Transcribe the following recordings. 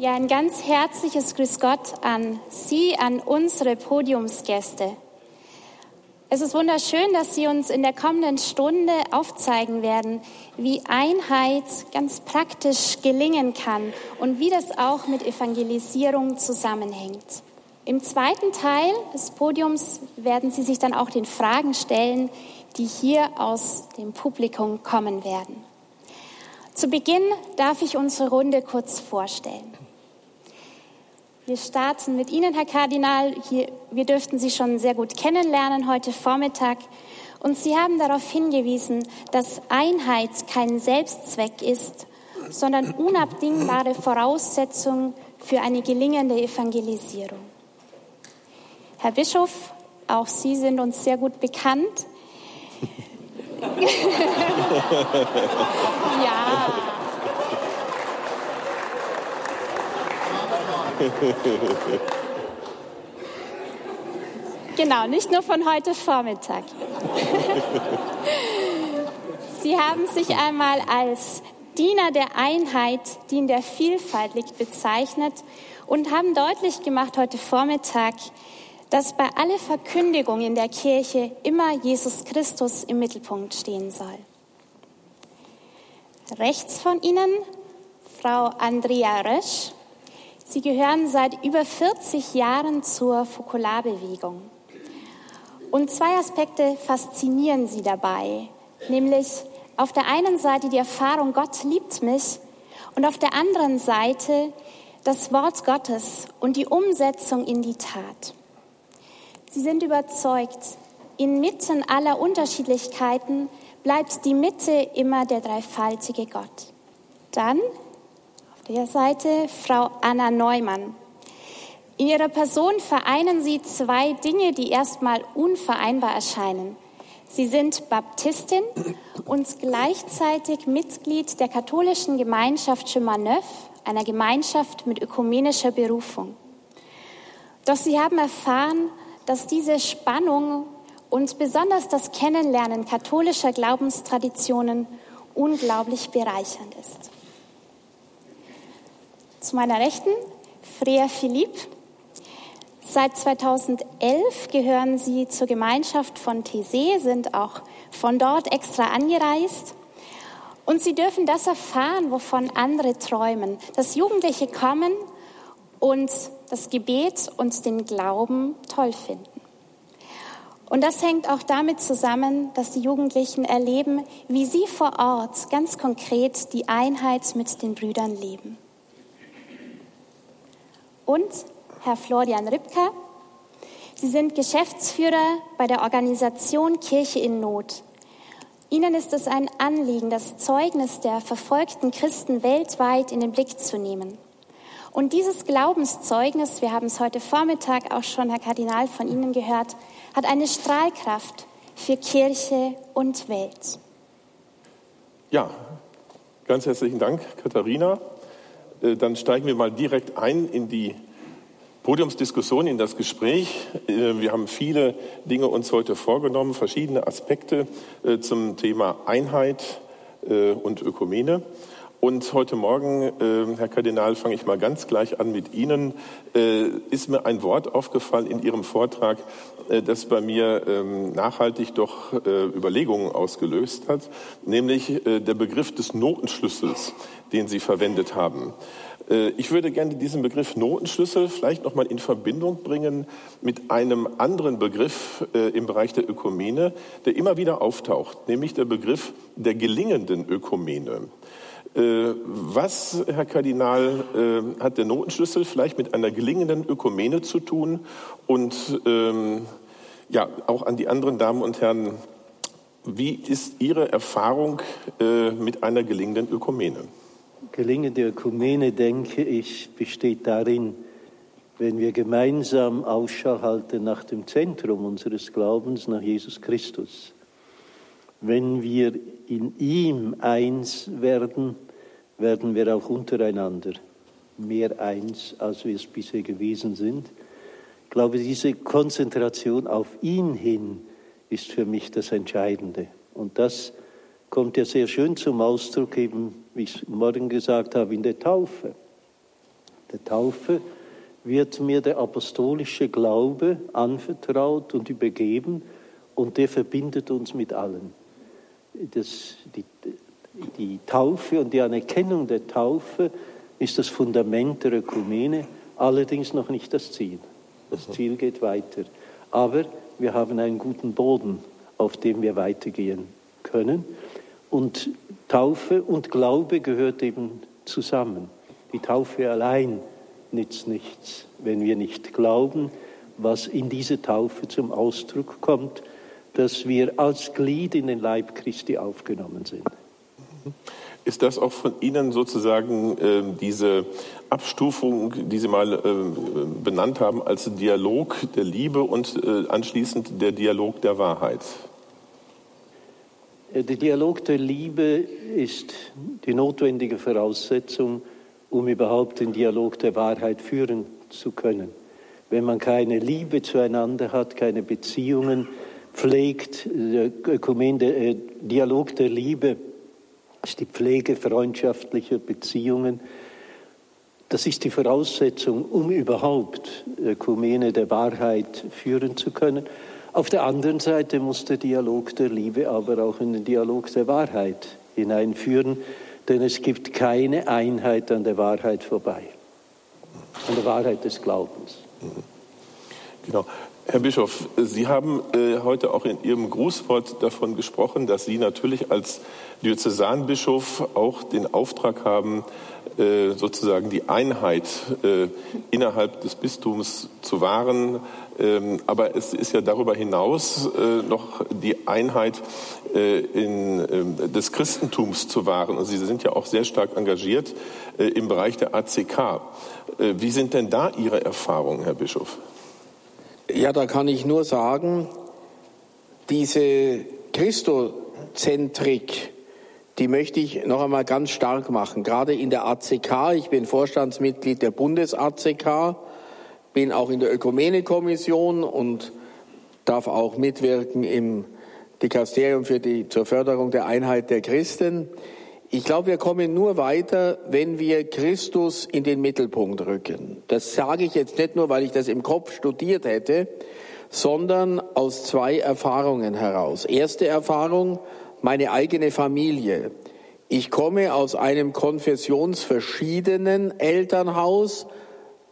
Ja, ein ganz herzliches Grüß Gott an Sie, an unsere Podiumsgäste. Es ist wunderschön, dass Sie uns in der kommenden Stunde aufzeigen werden, wie Einheit ganz praktisch gelingen kann und wie das auch mit Evangelisierung zusammenhängt. Im zweiten Teil des Podiums werden Sie sich dann auch den Fragen stellen, die hier aus dem Publikum kommen werden. Zu Beginn darf ich unsere Runde kurz vorstellen. Wir starten mit Ihnen, Herr Kardinal. Hier, wir dürften Sie schon sehr gut kennenlernen heute Vormittag. Und Sie haben darauf hingewiesen, dass Einheit kein Selbstzweck ist, sondern unabdingbare Voraussetzung für eine gelingende Evangelisierung. Herr Bischof, auch Sie sind uns sehr gut bekannt. ja. Genau, nicht nur von heute Vormittag. Sie haben sich einmal als Diener der Einheit, die in der Vielfalt liegt, bezeichnet und haben deutlich gemacht heute Vormittag, dass bei aller Verkündigung in der Kirche immer Jesus Christus im Mittelpunkt stehen soll. Rechts von Ihnen Frau Andrea Rösch. Sie gehören seit über 40 Jahren zur Fokularbewegung. Und zwei Aspekte faszinieren sie dabei, nämlich auf der einen Seite die Erfahrung, Gott liebt mich, und auf der anderen Seite das Wort Gottes und die Umsetzung in die Tat. Sie sind überzeugt, inmitten aller Unterschiedlichkeiten bleibt die Mitte immer der dreifaltige Gott. Dann der Seite Frau Anna Neumann. In ihrer Person vereinen sie zwei Dinge, die erstmal unvereinbar erscheinen. Sie sind Baptistin und gleichzeitig Mitglied der katholischen Gemeinschaft Chemin Neuf, einer Gemeinschaft mit ökumenischer Berufung. Doch sie haben erfahren, dass diese Spannung und besonders das Kennenlernen katholischer Glaubenstraditionen unglaublich bereichernd ist. Zu meiner Rechten Freya Philipp. Seit 2011 gehören Sie zur Gemeinschaft von Thésée, sind auch von dort extra angereist. Und Sie dürfen das erfahren, wovon andere träumen, dass Jugendliche kommen und das Gebet und den Glauben toll finden. Und das hängt auch damit zusammen, dass die Jugendlichen erleben, wie sie vor Ort ganz konkret die Einheit mit den Brüdern leben und Herr Florian Ripka. Sie sind Geschäftsführer bei der Organisation Kirche in Not. Ihnen ist es ein Anliegen, das Zeugnis der verfolgten Christen weltweit in den Blick zu nehmen. Und dieses Glaubenszeugnis, wir haben es heute Vormittag auch schon, Herr Kardinal, von Ihnen gehört, hat eine Strahlkraft für Kirche und Welt. Ja, ganz herzlichen Dank, Katharina. Äh, dann steigen wir mal direkt ein in die Podiumsdiskussion, in das Gespräch. Äh, wir haben viele Dinge uns heute vorgenommen, verschiedene Aspekte äh, zum Thema Einheit und Ökumene. Und heute Morgen, Herr Kardinal, fange ich mal ganz gleich an mit Ihnen. Ist mir ein Wort aufgefallen in Ihrem Vortrag, das bei mir ähm, nachhaltig doch Überlegungen ausgelöst hat, nämlich der Begriff des Notenschlüssels den Sie verwendet haben. Äh, ich würde gerne diesen Begriff Notenschlüssel vielleicht noch mal in Verbindung bringen mit einem anderen Begriff äh, im Bereich der Ökumene, der immer wieder auftaucht, nämlich der Begriff der gelingenden Ökumene. Äh, was, Herr Kardinal, hat der Notenschlüssel vielleicht mit einer gelingenden Ökumene zu tun? Und ähm, ja, auch an die anderen Damen und Herren, wie ist Ihre Erfahrung mit einer gelingenden Ökumene? gelingende Ökumene, denke ich, besteht darin, wenn wir gemeinsam Ausschau halten nach dem Zentrum unseres Glaubens, nach Jesus Christus. Wenn wir in ihm eins werden, werden wir auch untereinander mehr eins, als wir es bisher gewesen sind. Ich glaube, diese Konzentration auf ihn hin ist für mich das Entscheidende. Und das kommt ja sehr schön zum Ausdruck, eben wie ich morgen gesagt habe, in der Taufe. der Taufe, wird mir der apostolische Glaube anvertraut und übergeben und der verbindet uns mit allen. Das, die, die Taufe und die Anerkennung der Taufe ist das Fundament der Ökumene, allerdings noch nicht das Ziel. Das Ziel geht weiter. Aber wir haben einen guten Boden, auf dem wir weitergehen können. Und Taufe und Glaube gehört eben zusammen. Die Taufe allein nützt nichts, wenn wir nicht glauben, was in dieser Taufe zum Ausdruck kommt, dass wir als Glied in den Leib Christi aufgenommen sind. Ist das auch von Ihnen sozusagen äh, diese Abstufung, die Sie mal äh, benannt haben, als Dialog der Liebe und äh, anschließend der Dialog der Wahrheit? Der Dialog der Liebe ist die notwendige Voraussetzung, um überhaupt den Dialog der Wahrheit führen zu können. Wenn man keine Liebe zueinander hat, keine Beziehungen pflegt, der Ökumen, der äh, Dialog der Liebe ist die Pflege freundschaftlicher Beziehungen. Das ist die Voraussetzung, um überhaupt Ökumene der Wahrheit führen zu können. Auf der anderen Seite muss der Dialog der Liebe aber auch in den Dialog der Wahrheit hineinführen, denn es gibt keine Einheit an der Wahrheit vorbei, an der Wahrheit des Glaubens. Genau. Herr Bischof, Sie haben äh, heute auch in Ihrem Grußwort davon gesprochen, dass Sie natürlich als Diözesanbischof auch den Auftrag haben, äh, sozusagen die Einheit äh, innerhalb des Bistums zu wahren. Ähm, aber es ist ja darüber hinaus äh, noch die Einheit in, ähm, des Christentums zu wahren. Und Sie sind ja auch sehr stark engagiert im Bereich der ACK. Wie sind denn da Ihre Erfahrungen, Herr Bischof? Ja, da kann ich nur sagen, diese Christozentrik, die möchte ich noch einmal ganz stark machen. Gerade in der ACK, ich bin Vorstandsmitglied der Bundes-ACK, bin auch in der Ökumene-Kommission und darf auch mitwirken im Dikasterium für die, zur Förderung der Einheit der Christen. Ich glaube, wir kommen nur weiter, wenn wir Christus in den Mittelpunkt rücken. Das sage ich jetzt nicht nur, weil ich das im Kopf studiert hätte, sondern aus zwei Erfahrungen heraus. Erste Erfahrung, meine eigene Familie. Ich komme aus einem konfessionsverschiedenen Elternhaus,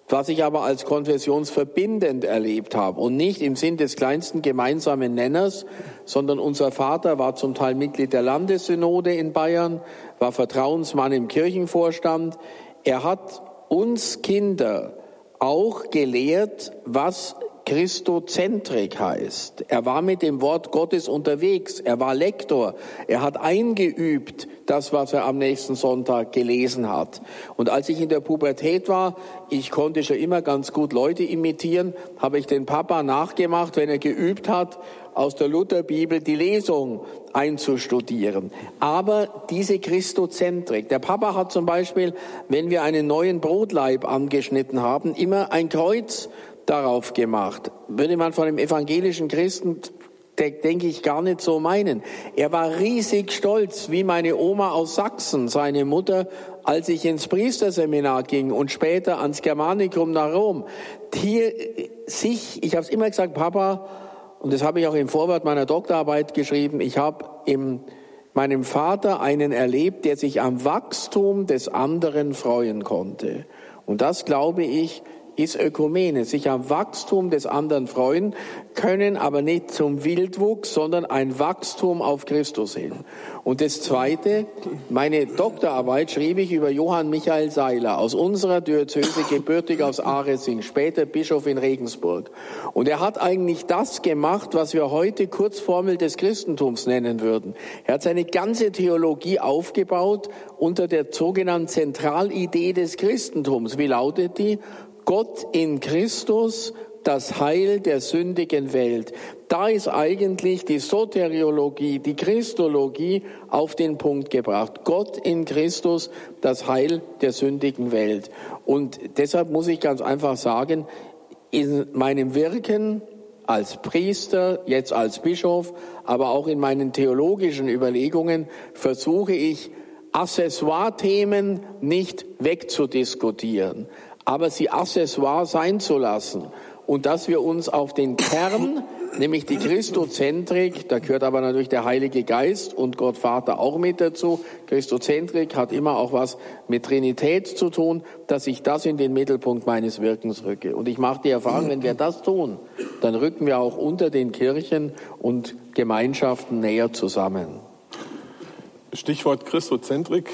was ich aber als konfessionsverbindend erlebt habe und nicht im Sinn des kleinsten gemeinsamen Nenners, sondern unser Vater war zum Teil Mitglied der Landessynode in Bayern, war Vertrauensmann im Kirchenvorstand. Er hat uns Kinder auch gelehrt, was Christozentrik heißt. Er war mit dem Wort Gottes unterwegs. Er war Lektor. Er hat eingeübt das, was er am nächsten Sonntag gelesen hat. Und als ich in der Pubertät war, ich konnte schon immer ganz gut Leute imitieren, habe ich den Papa nachgemacht, wenn er geübt hat, aus der Lutherbibel die Lesung einzustudieren. Aber diese Christozentrik. Der Papa hat zum Beispiel, wenn wir einen neuen Brotleib angeschnitten haben, immer ein Kreuz darauf gemacht. Würde man von einem evangelischen Christen denke ich, gar nicht so meinen. Er war riesig stolz, wie meine Oma aus Sachsen, seine Mutter, als ich ins Priesterseminar ging und später ans Germanicum nach Rom. Hier sich, ich habe es immer gesagt, Papa, und das habe ich auch im Vorwort meiner Doktorarbeit geschrieben, ich habe in meinem Vater einen erlebt, der sich am Wachstum des anderen freuen konnte. Und das, glaube ich, ist Ökumene, sich am Wachstum des anderen freuen können, aber nicht zum Wildwuchs, sondern ein Wachstum auf Christus hin. Und das Zweite, meine Doktorarbeit schrieb ich über Johann Michael Seiler aus unserer Diözese, gebürtig aus Aresing, später Bischof in Regensburg. Und er hat eigentlich das gemacht, was wir heute Kurzformel des Christentums nennen würden. Er hat seine ganze Theologie aufgebaut unter der sogenannten Zentralidee des Christentums. Wie lautet die? Gott in Christus, das Heil der sündigen Welt. Da ist eigentlich die Soteriologie, die Christologie auf den Punkt gebracht. Gott in Christus, das Heil der sündigen Welt. Und deshalb muss ich ganz einfach sagen, in meinem Wirken als Priester, jetzt als Bischof, aber auch in meinen theologischen Überlegungen versuche ich, Accessoire-Themen nicht wegzudiskutieren. Aber sie accessoire sein zu lassen und dass wir uns auf den Kern, nämlich die Christozentrik, da gehört aber natürlich der Heilige Geist und Gott Vater auch mit dazu. Christozentrik hat immer auch was mit Trinität zu tun, dass ich das in den Mittelpunkt meines Wirkens rücke. Und ich mache die Erfahrung, wenn wir das tun, dann rücken wir auch unter den Kirchen und Gemeinschaften näher zusammen. Stichwort Christozentrik.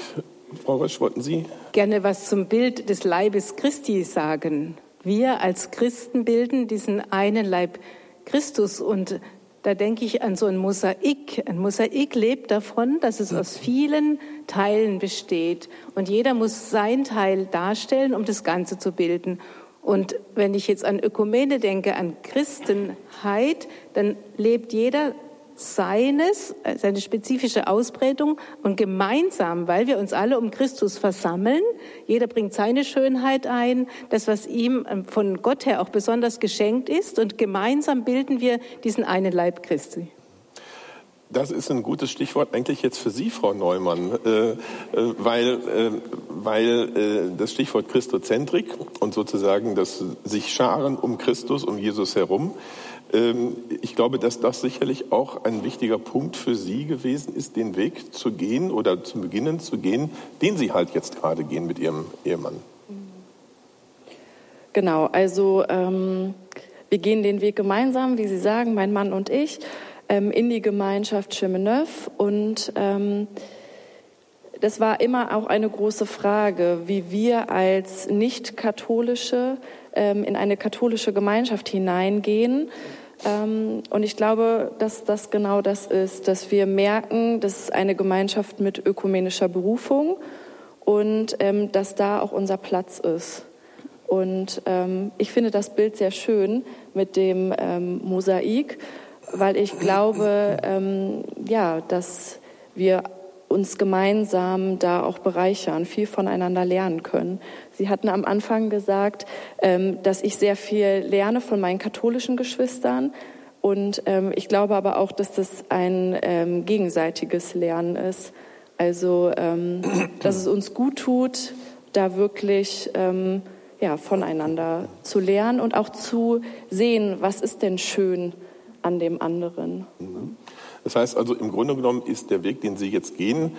Frau Rösch, wollten Sie? Gerne was zum Bild des Leibes Christi sagen. Wir als Christen bilden diesen einen Leib Christus und da denke ich an so ein Mosaik. Ein Mosaik lebt davon, dass es aus vielen Teilen besteht und jeder muss sein Teil darstellen, um das Ganze zu bilden. Und wenn ich jetzt an Ökumene denke, an Christenheit, dann lebt jeder seines, seine spezifische Ausprägung und gemeinsam, weil wir uns alle um Christus versammeln, jeder bringt seine Schönheit ein, das, was ihm ähm, von Gott her auch besonders geschenkt ist. Und gemeinsam bilden wir diesen einen Leib Christi. Das ist ein gutes Stichwort eigentlich jetzt für Sie, Frau Neumann, äh, äh, weil, äh, weil das Stichwort Christozentrik und sozusagen das sich scharen um Christus, um Jesus herum, ich glaube, dass das sicherlich auch ein wichtiger Punkt für Sie gewesen ist, den Weg zu gehen oder zu beginnen zu gehen, den Sie halt jetzt gerade gehen mit Ihrem Ehemann. Genau, also ähm, wir gehen den Weg gemeinsam, wie Sie sagen, mein Mann und ich, ähm, in die Gemeinschaft Chemeneuf und ähm, das war immer auch eine große Frage, wie wir als nicht-katholische ähm, in eine katholische Gemeinschaft hineingehen. Ähm, und ich glaube, dass das genau das ist, dass wir merken, das ist eine Gemeinschaft mit ökumenischer Berufung und ähm, dass da auch unser Platz ist. Und ähm, ich finde das Bild sehr schön mit dem Mosaik, weil ich glaube, ja, dass wir uns gemeinsam da auch bereichern, viel voneinander lernen können. Sie hatten am Anfang gesagt, ähm, dass ich sehr viel lerne von meinen katholischen Geschwistern. Und ähm, ich glaube aber auch, dass das ein ähm, gegenseitiges Lernen ist. Also, dass es uns gut tut, da wirklich ja, voneinander zu lernen und auch zu sehen, was ist denn schön an dem anderen. Das heißt also, im Grunde genommen ist der Weg, den Sie jetzt gehen,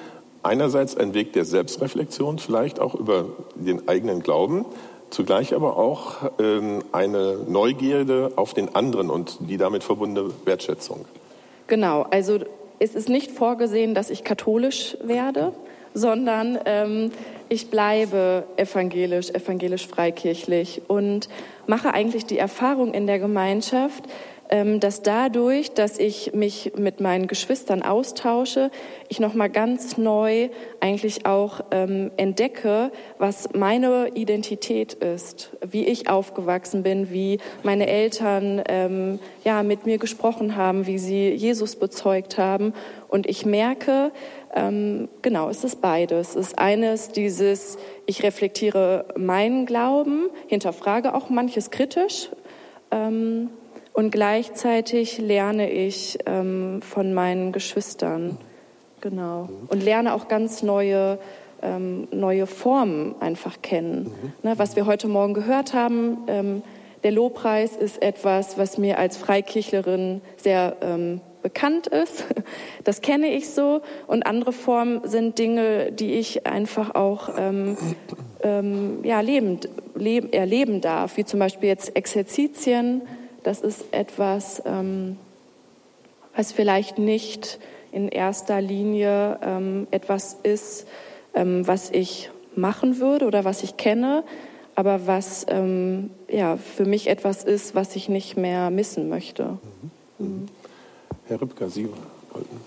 einerseits ein Weg der Selbstreflexion, vielleicht auch über den eigenen Glauben, zugleich aber auch ähm, eine Neugierde auf den anderen und die damit verbundene Wertschätzung. Genau, also es ist nicht vorgesehen, dass ich katholisch werde, sondern ähm, ich bleibe evangelisch, evangelisch freikirchlich und mache eigentlich die Erfahrung in der Gemeinschaft, dass dadurch, dass ich mich mit meinen Geschwistern austausche, ich noch mal ganz neu eigentlich auch ähm, entdecke, was meine Identität ist, wie ich aufgewachsen bin, wie meine Eltern ähm, ja mit mir gesprochen haben, wie sie Jesus bezeugt haben, und ich merke, ähm, genau, es ist beides. Es ist eines dieses, ich reflektiere meinen Glauben, hinterfrage auch manches kritisch. Und gleichzeitig lerne ich ähm, von meinen Geschwistern. Genau. Und lerne auch ganz neue, ähm, neue Formen einfach kennen. Mhm. Ne, was wir heute Morgen gehört haben, ähm, der Lobpreis ist etwas, was mir als Freikirchlerin sehr ähm, bekannt ist. Das kenne ich so. Und andere Formen sind Dinge, die ich einfach auch ähm, ähm, ja, lebend, leb, erleben darf, wie zum Beispiel jetzt Exerzitien das ist etwas, ähm, was vielleicht nicht in erster Linie ähm, etwas ist, ähm, was ich machen würde oder was ich kenne, aber was ähm, ja, für mich etwas ist, was ich nicht mehr missen möchte. Mhm. Mhm. Herr Rübker, Sie wollten.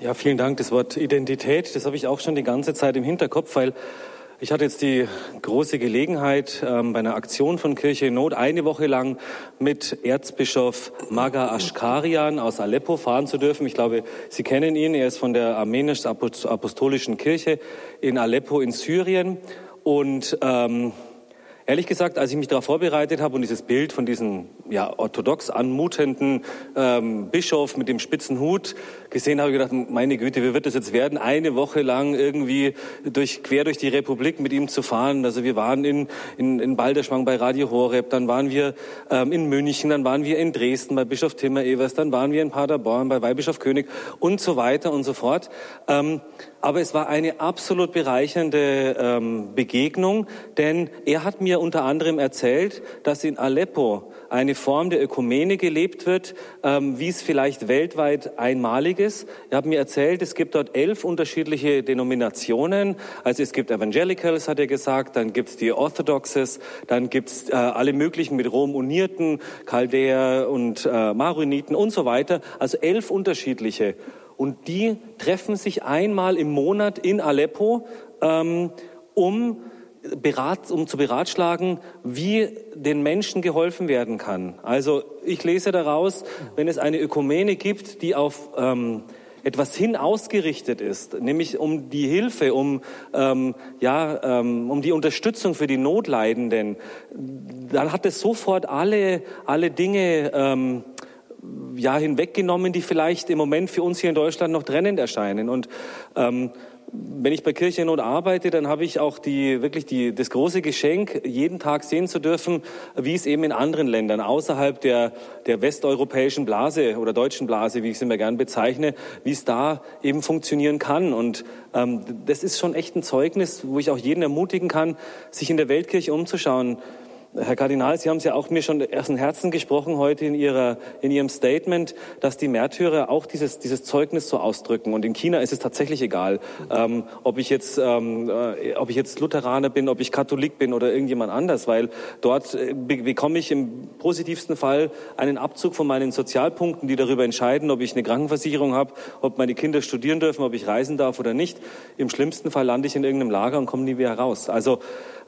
Ja, vielen Dank. Das Wort Identität, das habe ich auch schon die ganze Zeit im Hinterkopf, weil ich hatte jetzt die große Gelegenheit, ähm, bei einer Aktion von Kirche in Not eine Woche lang mit Erzbischof Maga Ashkarian aus Aleppo fahren zu dürfen. Ich glaube, Sie kennen ihn. Er ist von der armenisch-apostolischen Kirche in Aleppo in Syrien. Und ähm, Ehrlich gesagt, als ich mich darauf vorbereitet habe und dieses Bild von diesem ja, orthodox anmutenden ähm, Bischof mit dem spitzen Hut gesehen habe, gedacht, meine Güte, wie wird das jetzt werden, eine Woche lang irgendwie durch, quer durch die Republik mit ihm zu fahren. Also wir waren in, in, in Balderschwang bei Radio Horeb, dann waren wir ähm, in München, dann waren wir in Dresden bei Bischof Timmer Evers, dann waren wir in Paderborn bei Weihbischof König und so weiter und so fort. Ähm, aber es war eine absolut bereichernde ähm, Begegnung, denn er hat mir unter anderem erzählt, dass in Aleppo eine Form der Ökumene gelebt wird, ähm, wie es vielleicht weltweit einmalig ist. Er hat mir erzählt, es gibt dort elf unterschiedliche Denominationen. Also es gibt Evangelicals, hat er gesagt, dann gibt es die Orthodoxes, dann gibt es äh, alle möglichen mit Rom unierten, Chaldäer und äh, Maroniten und so weiter. Also elf unterschiedliche. Und die treffen sich einmal im Monat in Aleppo, ähm, um, berat, um zu beratschlagen, wie den Menschen geholfen werden kann. Also ich lese daraus, wenn es eine Ökumene gibt, die auf ähm, etwas hin ausgerichtet ist, nämlich um die Hilfe, um, ähm, ja, ähm, um die Unterstützung für die Notleidenden, dann hat es sofort alle, alle Dinge ähm, ja, hinweggenommen, die vielleicht im Moment für uns hier in Deutschland noch trennend erscheinen. Und ähm, wenn ich bei Kirche Not arbeite, dann habe ich auch die, wirklich die, das große Geschenk, jeden Tag sehen zu dürfen, wie es eben in anderen Ländern außerhalb der, der westeuropäischen Blase oder deutschen Blase, wie ich es immer gern bezeichne, wie es da eben funktionieren kann. Und ähm, das ist schon echt ein Zeugnis, wo ich auch jeden ermutigen kann, sich in der Weltkirche umzuschauen. Herr Kardinal, Sie haben es ja auch mir schon aus dem Herzen gesprochen heute in, Ihrer, in Ihrem Statement, dass die Märtyrer auch dieses, dieses Zeugnis so ausdrücken. Und in China ist es tatsächlich egal, ähm, ob, ich jetzt, ähm, äh, ob ich jetzt Lutheraner bin, ob ich Katholik bin oder irgendjemand anders, weil dort äh, bekomme ich im positivsten Fall einen Abzug von meinen Sozialpunkten, die darüber entscheiden, ob ich eine Krankenversicherung habe, ob meine Kinder studieren dürfen, ob ich reisen darf oder nicht. Im schlimmsten Fall lande ich in irgendeinem Lager und komme nie wieder raus. Also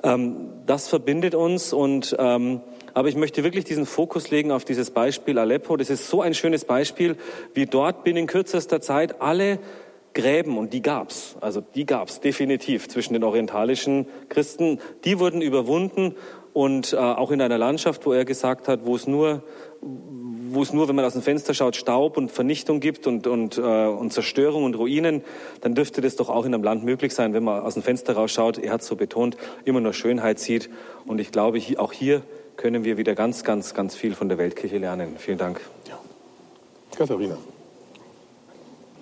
ähm, das verbindet uns und ähm, aber ich möchte wirklich diesen Fokus legen auf dieses Beispiel Aleppo. Das ist so ein schönes Beispiel, wie dort binnen kürzester Zeit alle Gräben, und die gab's, also die gab's definitiv zwischen den orientalischen Christen, die wurden überwunden und äh, auch in einer Landschaft, wo er gesagt hat, wo es nur wo es nur, wenn man aus dem Fenster schaut, Staub und Vernichtung gibt und, und, äh, und Zerstörung und Ruinen, dann dürfte das doch auch in einem Land möglich sein, wenn man aus dem Fenster rausschaut, er hat so betont, immer nur Schönheit sieht. Und ich glaube, auch hier können wir wieder ganz, ganz, ganz viel von der Weltkirche lernen. Vielen Dank. Ja. Katharina.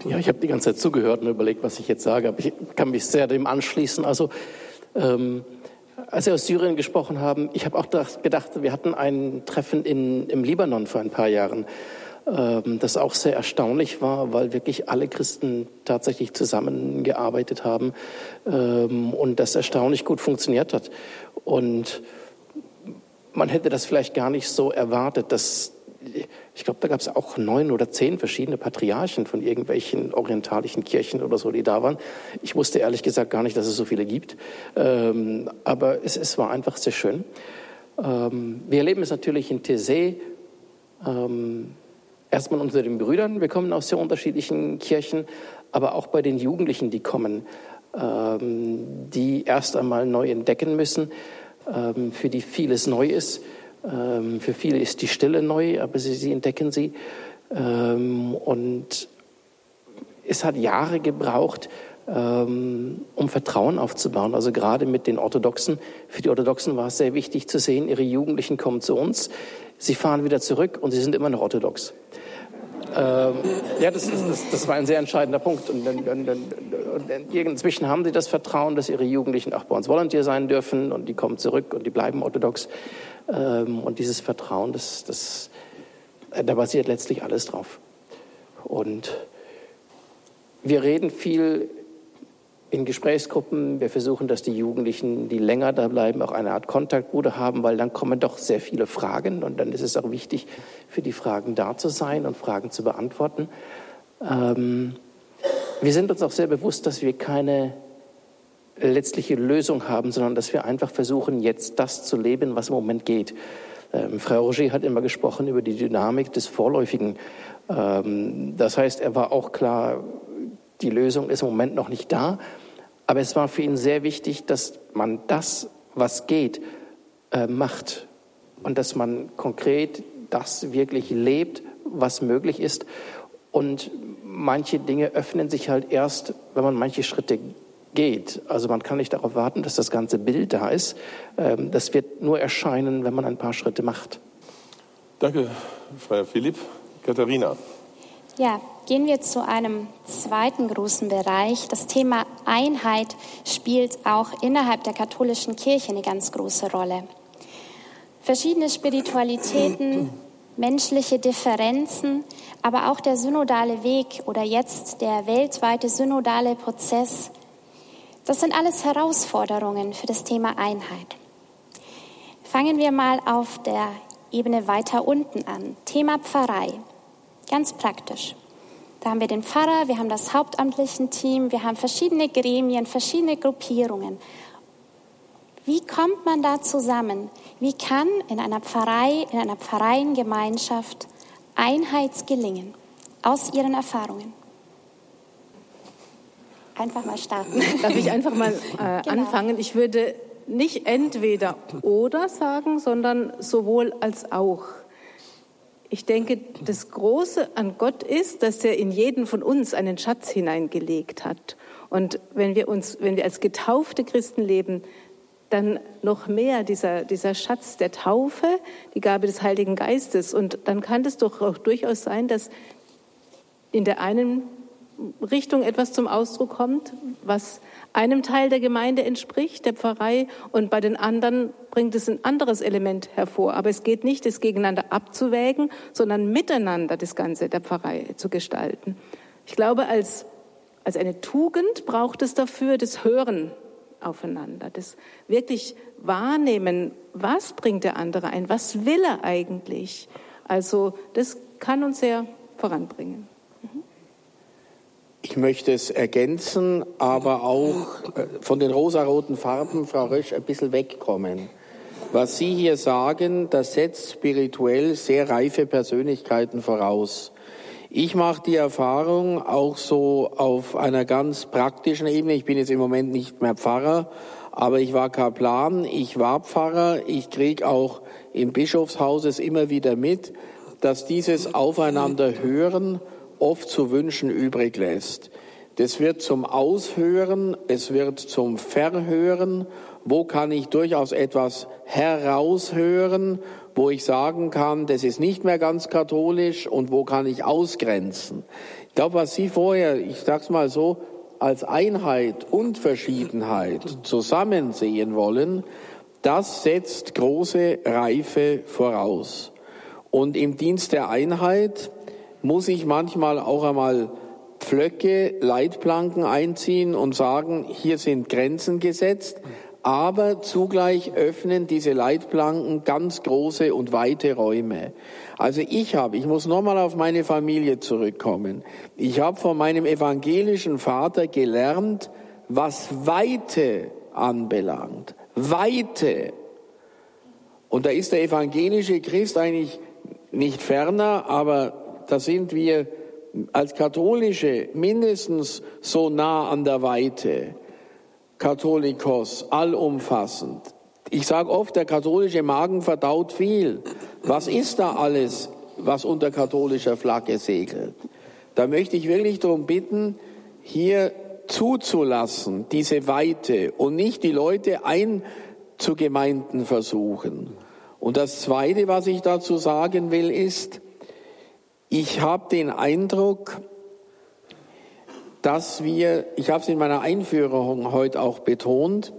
Ja, ich habe die ganze Zeit zugehört und überlegt, was ich jetzt sage, aber ich kann mich sehr dem anschließen. Also ähm, als Sie aus Syrien gesprochen haben, ich habe auch gedacht, wir hatten ein Treffen in, im Libanon vor ein paar Jahren, ähm, das auch sehr erstaunlich war, weil wirklich alle Christen tatsächlich zusammengearbeitet haben ähm, und das erstaunlich gut funktioniert hat. Und man hätte das vielleicht gar nicht so erwartet, dass ich glaube, da gab es auch neun oder zehn verschiedene Patriarchen von irgendwelchen orientalischen Kirchen oder so, die da waren. Ich wusste ehrlich gesagt gar nicht, dass es so viele gibt. Ähm, aber es, es, war einfach sehr schön. Ähm, wir erleben es natürlich in Tese. Ähm, erstmal unter den Brüdern. Wir kommen aus sehr unterschiedlichen Kirchen, aber auch bei den Jugendlichen, die kommen, ähm, die erst einmal neu entdecken müssen, ähm, für die vieles neu ist ähm, für viele ist die Stille neu, aber sie, sie entdecken sie. Ähm, und es hat Jahre gebraucht, ähm, um Vertrauen aufzubauen. Also gerade mit den Orthodoxen. Für die Orthodoxen war es sehr wichtig zu sehen, ihre Jugendlichen kommen zu uns, sie fahren wieder zurück und sie sind immer noch orthodox. Ähm, ja, das, das, das, war ein sehr entscheidender Punkt. Und, und, und, und, inzwischen haben sie das Vertrauen, dass ihre Jugendlichen auch bei uns Volunteer sein dürfen und die kommen zurück und die bleiben orthodox. Ähm, und dieses Vertrauen, das, das, äh, da basiert letztlich alles drauf. Und wir reden viel in Gesprächsgruppen. Wir versuchen, dass die Jugendlichen, die länger da bleiben, auch eine Art Kontaktbude haben, weil dann kommen doch sehr viele Fragen und dann ist es auch wichtig, für die Fragen da zu sein und Fragen zu beantworten. Ähm, wir sind uns auch sehr bewusst, dass wir keine letztliche Lösung haben, sondern dass wir einfach versuchen, jetzt das zu leben, was im Moment geht. Ähm, Frau Roger hat immer gesprochen über die Dynamik des Vorläufigen. Ähm, das heißt, er war auch klar, die Lösung ist im Moment noch nicht da, aber es war für ihn sehr wichtig, dass man das, was geht, äh, macht und dass man konkret das wirklich lebt, was möglich ist Und manche Dinge öffnen sich halt erst, wenn man manche Schritte geht. Also man kann nicht darauf warten, dass das ganze Bild da ist. Ähm, das wird nur erscheinen, wenn man ein paar Schritte macht. Danke, Freier Philipp. Katharina. Ja, gehen wir zu einem zweiten großen Bereich. Das Thema Einheit spielt auch innerhalb der katholischen Kirche eine ganz große Rolle. Verschiedene Spiritualitäten, menschliche Differenzen, aber auch der synodale Weg oder jetzt der weltweite synodale Prozess das sind alles Herausforderungen für das Thema Einheit. Fangen wir mal auf der Ebene weiter unten an. Thema Pfarrei. Ganz praktisch. Da haben wir den Pfarrer, wir haben das hauptamtliche Team, wir haben verschiedene Gremien, verschiedene Gruppierungen. Wie kommt man da zusammen? Wie kann in einer Pfarrei, in einer Pfarreiengemeinschaft Einheit gelingen? Aus Ihren Erfahrungen einfach mal starten. Darf ich einfach mal äh, genau. anfangen? Ich würde nicht entweder oder sagen, sondern sowohl als auch. Ich denke, das Große an Gott ist, dass er in jeden von uns einen Schatz hineingelegt hat. Und wenn wir uns, wenn wir als getaufte Christen leben, dann noch mehr dieser, dieser Schatz der Taufe, die Gabe des Heiligen Geistes. Und dann kann es doch auch durchaus sein, dass in der einen Richtung etwas zum Ausdruck kommt, was einem Teil der Gemeinde entspricht, der Pfarrei, und bei den anderen bringt es ein anderes Element hervor. Aber es geht nicht, das gegeneinander abzuwägen, sondern miteinander das Ganze der Pfarrei zu gestalten. Ich glaube, als, als eine Tugend braucht es dafür das Hören aufeinander, das wirklich Wahrnehmen, was bringt der andere ein, was will er eigentlich. Also das kann uns sehr voranbringen. Ich möchte es ergänzen, aber auch äh, von den rosaroten Farben, Frau Rösch, ein bisschen wegkommen. Was Sie hier sagen, das setzt spirituell sehr reife Persönlichkeiten voraus. Ich mache die Erfahrung auch so auf einer ganz praktischen Ebene. Ich bin jetzt im Moment nicht mehr Pfarrer, aber ich war Kaplan, ich war Pfarrer, ich kriege auch im Bischofshaus immer wieder mit, dass dieses Aufeinander hören oft zu wünschen übrig lässt. Das wird zum Aushören, es wird zum Verhören. Wo kann ich durchaus etwas heraushören, wo ich sagen kann, das ist nicht mehr ganz katholisch und wo kann ich ausgrenzen? Ich glaube, was Sie vorher, ich sag's mal so, als Einheit und Verschiedenheit zusammen sehen wollen, das setzt große Reife voraus. Und im Dienst der Einheit muss ich manchmal auch einmal Pflöcke, Leitplanken einziehen und sagen, hier sind Grenzen gesetzt, aber zugleich öffnen diese Leitplanken ganz große und weite Räume. Also ich habe, ich muss nochmal auf meine Familie zurückkommen. Ich habe von meinem evangelischen Vater gelernt, was Weite anbelangt. Weite. Und da ist der evangelische Christ eigentlich nicht ferner, aber da sind wir als Katholische mindestens so nah an der Weite. Katholikos, allumfassend. Ich sage oft, der katholische Magen verdaut viel. Was ist da alles, was unter katholischer Flagge segelt? Da möchte ich wirklich darum bitten, hier zuzulassen, diese Weite und nicht die Leute einzugemeinden versuchen. Und das Zweite, was ich dazu sagen will, ist, ich habe den Eindruck, dass wir, ich habe es in meiner Einführung heute auch betont,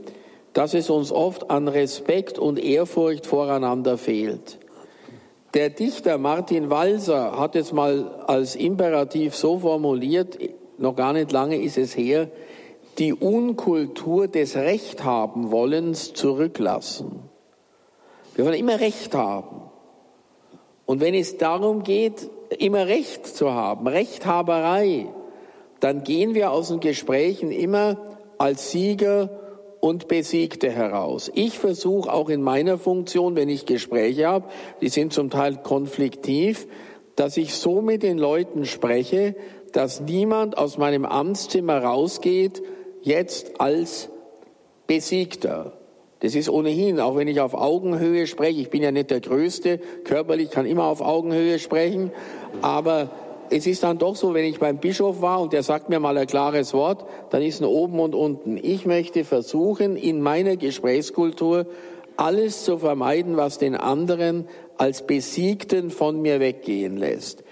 dass es uns oft an Respekt und Ehrfurcht voreinander fehlt. Der Dichter Martin Walser hat es mal als Imperativ so formuliert, noch gar nicht lange ist es her, die Unkultur des Rechthaben-Wollens zurücklassen. Wir wollen immer Recht haben. Und wenn es darum geht, immer Recht zu haben, Rechthaberei, dann gehen wir aus den Gesprächen immer als Sieger und Besiegte heraus. Ich versuche auch in meiner Funktion, wenn ich Gespräche habe, die sind zum Teil konfliktiv, dass ich so mit den Leuten spreche, dass niemand aus meinem Amtszimmer rausgeht, jetzt als Besiegter. Das ist ohnehin, auch wenn ich auf Augenhöhe spreche, ich bin ja nicht der Größte, körperlich kann immer auf Augenhöhe sprechen, aber es ist dann doch so, wenn ich beim Bischof war und der sagt mir mal ein klares Wort, dann ist ein oben und unten. Ich möchte versuchen, in meiner Gesprächskultur alles zu vermeiden, was den anderen als Besiegten von mir weggehen lässt.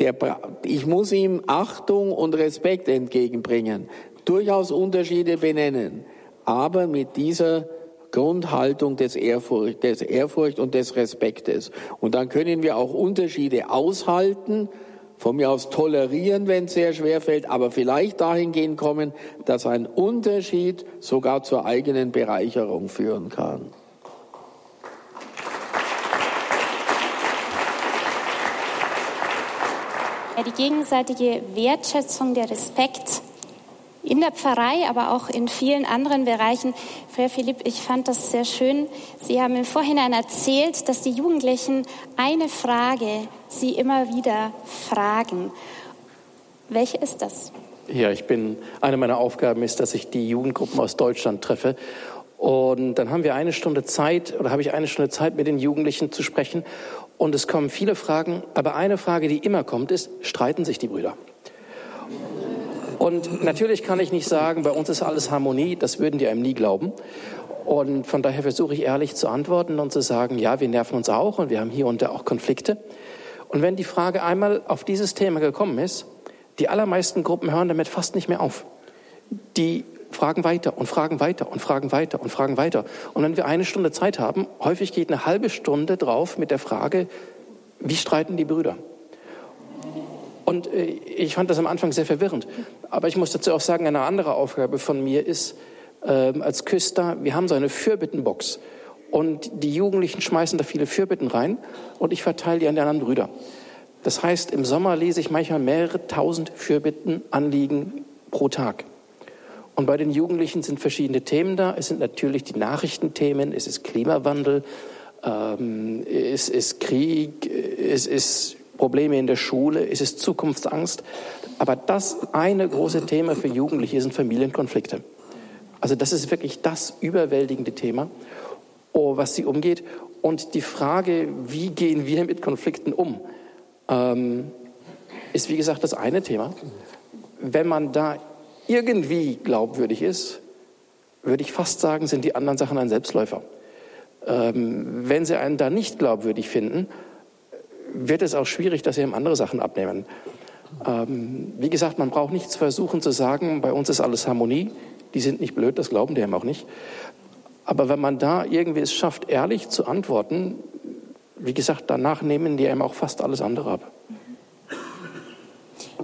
Der, ich muss ihm Achtung und Respekt entgegenbringen, durchaus Unterschiede benennen, aber mit dieser Grundhaltung des Ehrfurcht, des Ehrfurcht und des Respektes. Und dann können wir auch Unterschiede aushalten, von mir aus tolerieren, wenn es sehr schwer fällt, aber vielleicht dahingehend kommen, dass ein Unterschied sogar zur eigenen Bereicherung führen kann. Die gegenseitige Wertschätzung, der Respekt in der Pfarrei, aber auch in vielen anderen Bereichen. Frau Philipp, ich fand das sehr schön. Sie haben im Vorhinein erzählt, dass die Jugendlichen eine Frage sie immer wieder fragen. Welche ist das? Ja, ich bin, eine meiner Aufgaben ist, dass ich die Jugendgruppen aus Deutschland treffe. Und dann haben wir eine Stunde Zeit, oder habe ich eine Stunde Zeit, mit den Jugendlichen zu sprechen. Und es kommen viele Fragen, aber eine Frage, die immer kommt, ist, streiten sich die Brüder? Und natürlich kann ich nicht sagen, bei uns ist alles Harmonie, das würden die einem nie glauben. Und von daher versuche ich ehrlich zu antworten und zu sagen, ja, wir nerven uns auch und wir haben hier und da auch Konflikte. Und wenn die Frage einmal auf dieses Thema gekommen ist, die allermeisten Gruppen hören damit fast nicht mehr auf. Die fragen weiter und fragen weiter und fragen weiter und fragen weiter. Und wenn wir eine Stunde Zeit haben, häufig geht eine halbe Stunde drauf mit der Frage, wie streiten die Brüder? Und äh, ich fand das am Anfang sehr verwirrend. Aber ich muss dazu auch sagen, eine andere Aufgabe von mir ist, äh, als Küster, wir haben so eine Fürbittenbox. Und die Jugendlichen schmeißen da viele Fürbitten rein und ich verteile die an die anderen Brüder. Das heißt, im Sommer lese ich manchmal mehrere tausend Fürbitten, Anliegen pro Tag. Und bei den Jugendlichen sind verschiedene Themen da. Es sind natürlich die Nachrichtenthemen, es ist Klimawandel, ähm, es ist Krieg, es ist Probleme in der Schule, es ist Zukunftsangst. Aber das eine große Thema für Jugendliche sind Familienkonflikte. Also das ist wirklich das überwältigende Thema, oh, was sie umgeht. Und die Frage, wie gehen wir mit Konflikten um, ähm, ist wie gesagt das eine Thema. Wenn man da irgendwie glaubwürdig ist, würde ich fast sagen, sind die anderen Sachen ein Selbstläufer. Ähm, wenn sie einen da nicht glaubwürdig finden, wird es auch schwierig, dass sie ihm andere Sachen abnehmen. Ähm, wie gesagt, man braucht nichts versuchen zu sagen, bei uns ist alles Harmonie. Die sind nicht blöd, das glauben die ihm auch nicht. Aber wenn man da irgendwie es schafft, ehrlich zu antworten, wie gesagt, danach nehmen die einem auch fast alles andere ab.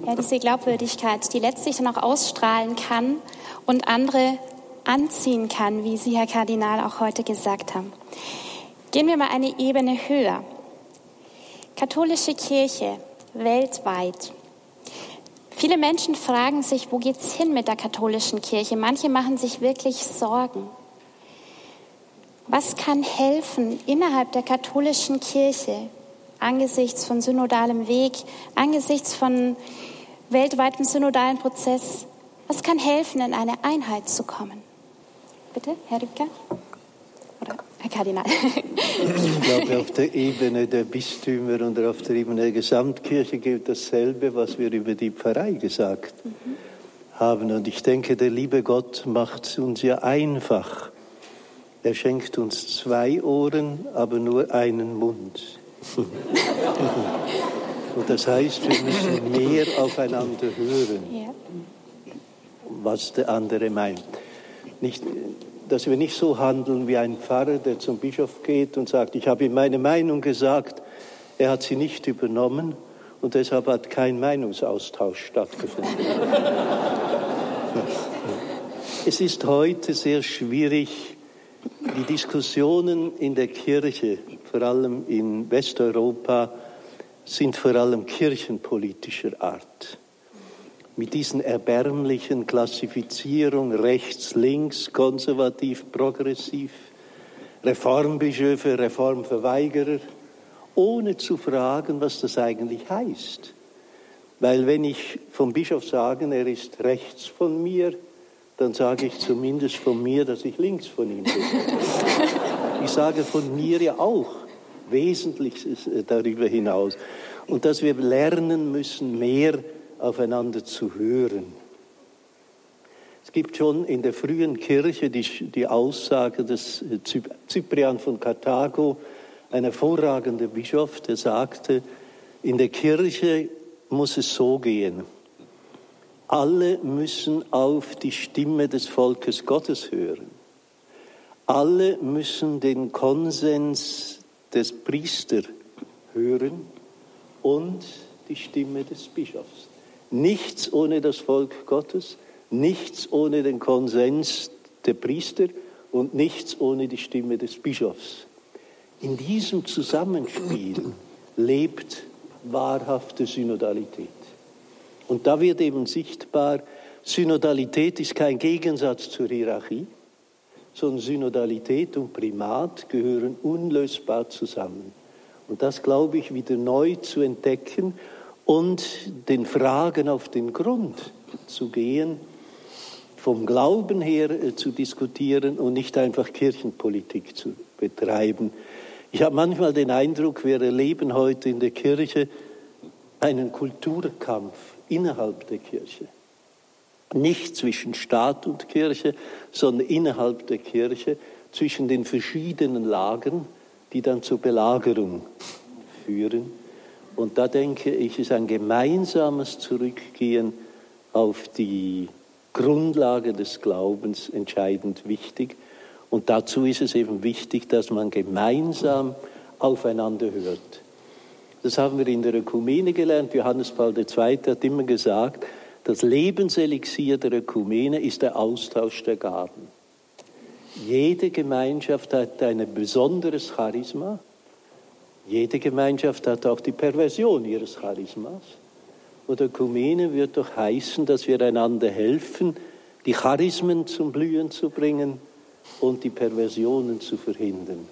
Ja, diese Glaubwürdigkeit, die letztlich dann auch ausstrahlen kann und andere anziehen kann, wie Sie, Herr Kardinal, auch heute gesagt haben. Gehen wir mal eine Ebene höher. Katholische Kirche weltweit. Viele Menschen fragen sich, wo geht's hin mit der katholischen Kirche? Manche machen sich wirklich Sorgen. Was kann helfen innerhalb der katholischen Kirche angesichts von synodalem Weg, angesichts von weltweitem synodalen Prozess? Was kann helfen, in eine Einheit zu kommen? Bitte, Herr Rübker? Herr Kardinal. Ich glaube, auf der Ebene der Bistümer und auf der Ebene der Gesamtkirche gilt dasselbe, was wir über die Pfarrei gesagt mhm. haben. Und ich denke, der liebe Gott macht es uns ja einfach. Er schenkt uns zwei Ohren, aber nur einen Mund. Und das heißt, wir müssen mehr aufeinander hören, was der andere meint. Nicht, dass wir nicht so handeln wie ein Pfarrer, der zum Bischof geht und sagt, ich habe ihm meine Meinung gesagt, er hat sie nicht übernommen und deshalb hat kein Meinungsaustausch stattgefunden. Es ist heute sehr schwierig, die Diskussionen in der Kirche, vor allem in Westeuropa, sind vor allem kirchenpolitischer Art mit diesen erbärmlichen Klassifizierungen rechts, links, konservativ, progressiv, Reformbischöfe, Reformverweigerer, ohne zu fragen, was das eigentlich heißt. Weil wenn ich vom Bischof sage, er ist rechts von mir, dann sage ich zumindest von mir, dass ich links von ihm bin. Ich sage von mir ja auch Wesentliches darüber hinaus. und dass wir lernen müssen, mehr aufeinander zu hören. Es gibt schon in der frühen Kirche die, die Aussage des Cyprian von Karthago, ein hervorragender Bischof, der sagte, in der Kirche muss es so gehen. Alle müssen auf die Stimme des Volkes Gottes hören. Alle müssen den Konsens des Priesters hören und die Stimme des Bischofs. Nichts ohne das Volk Gottes, nichts ohne den Konsens der Priester und nichts ohne die Stimme des Bischofs. In diesem Zusammenspiel lebt wahrhafte Synodalität. Und da wird eben sichtbar, Synodalität ist kein Gegensatz zur Hierarchie, sondern Synodalität und Primat gehören unlösbar zusammen. Und das glaube ich wieder neu zu entdecken und den Fragen auf den Grund zu gehen, vom Glauben her äh, zu diskutieren und nicht einfach Kirchenpolitik zu betreiben. Ich habe manchmal den Eindruck, wir erleben heute in der Kirche einen Kulturkampf innerhalb der Kirche. Nicht zwischen Staat und Kirche, sondern innerhalb der Kirche, zwischen den verschiedenen Lagern, die dann zur Belagerung führen. Und da denke ich, ist ein gemeinsames Zurückgehen auf die Grundlage des Glaubens entscheidend wichtig. Und dazu ist es eben wichtig, dass man gemeinsam aufeinander hört. Das haben wir in der Ökumene gelernt. Johannes Paul II. hat immer gesagt, das Lebenselixier der Ökumene ist der Austausch der Gaben. Jede Gemeinschaft hat ein besonderes Charisma. Jede Gemeinschaft hat auch die Perversion ihres Charismas. Und Ökumene wird doch heißen, dass wir einander helfen, die Charismen zum Blühen zu bringen und die Perversionen zu verhindern.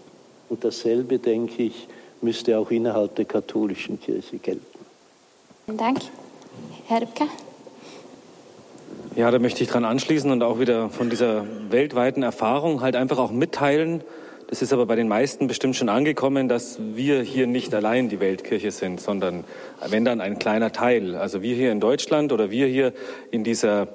Und dasselbe, denke ich, müsste auch innerhalb der katholischen Kirche gelten. Vielen Dank. Herr Rübke. Ja, da möchte ich dran anschließen und auch wieder von dieser weltweiten Erfahrung halt einfach auch mitteilen. Das ist aber bei den meisten bestimmt schon angekommen, dass wir hier nicht allein die Weltkirche sind, sondern wenn dann ein kleiner Teil. Also wir hier in Deutschland oder wir hier in dieser,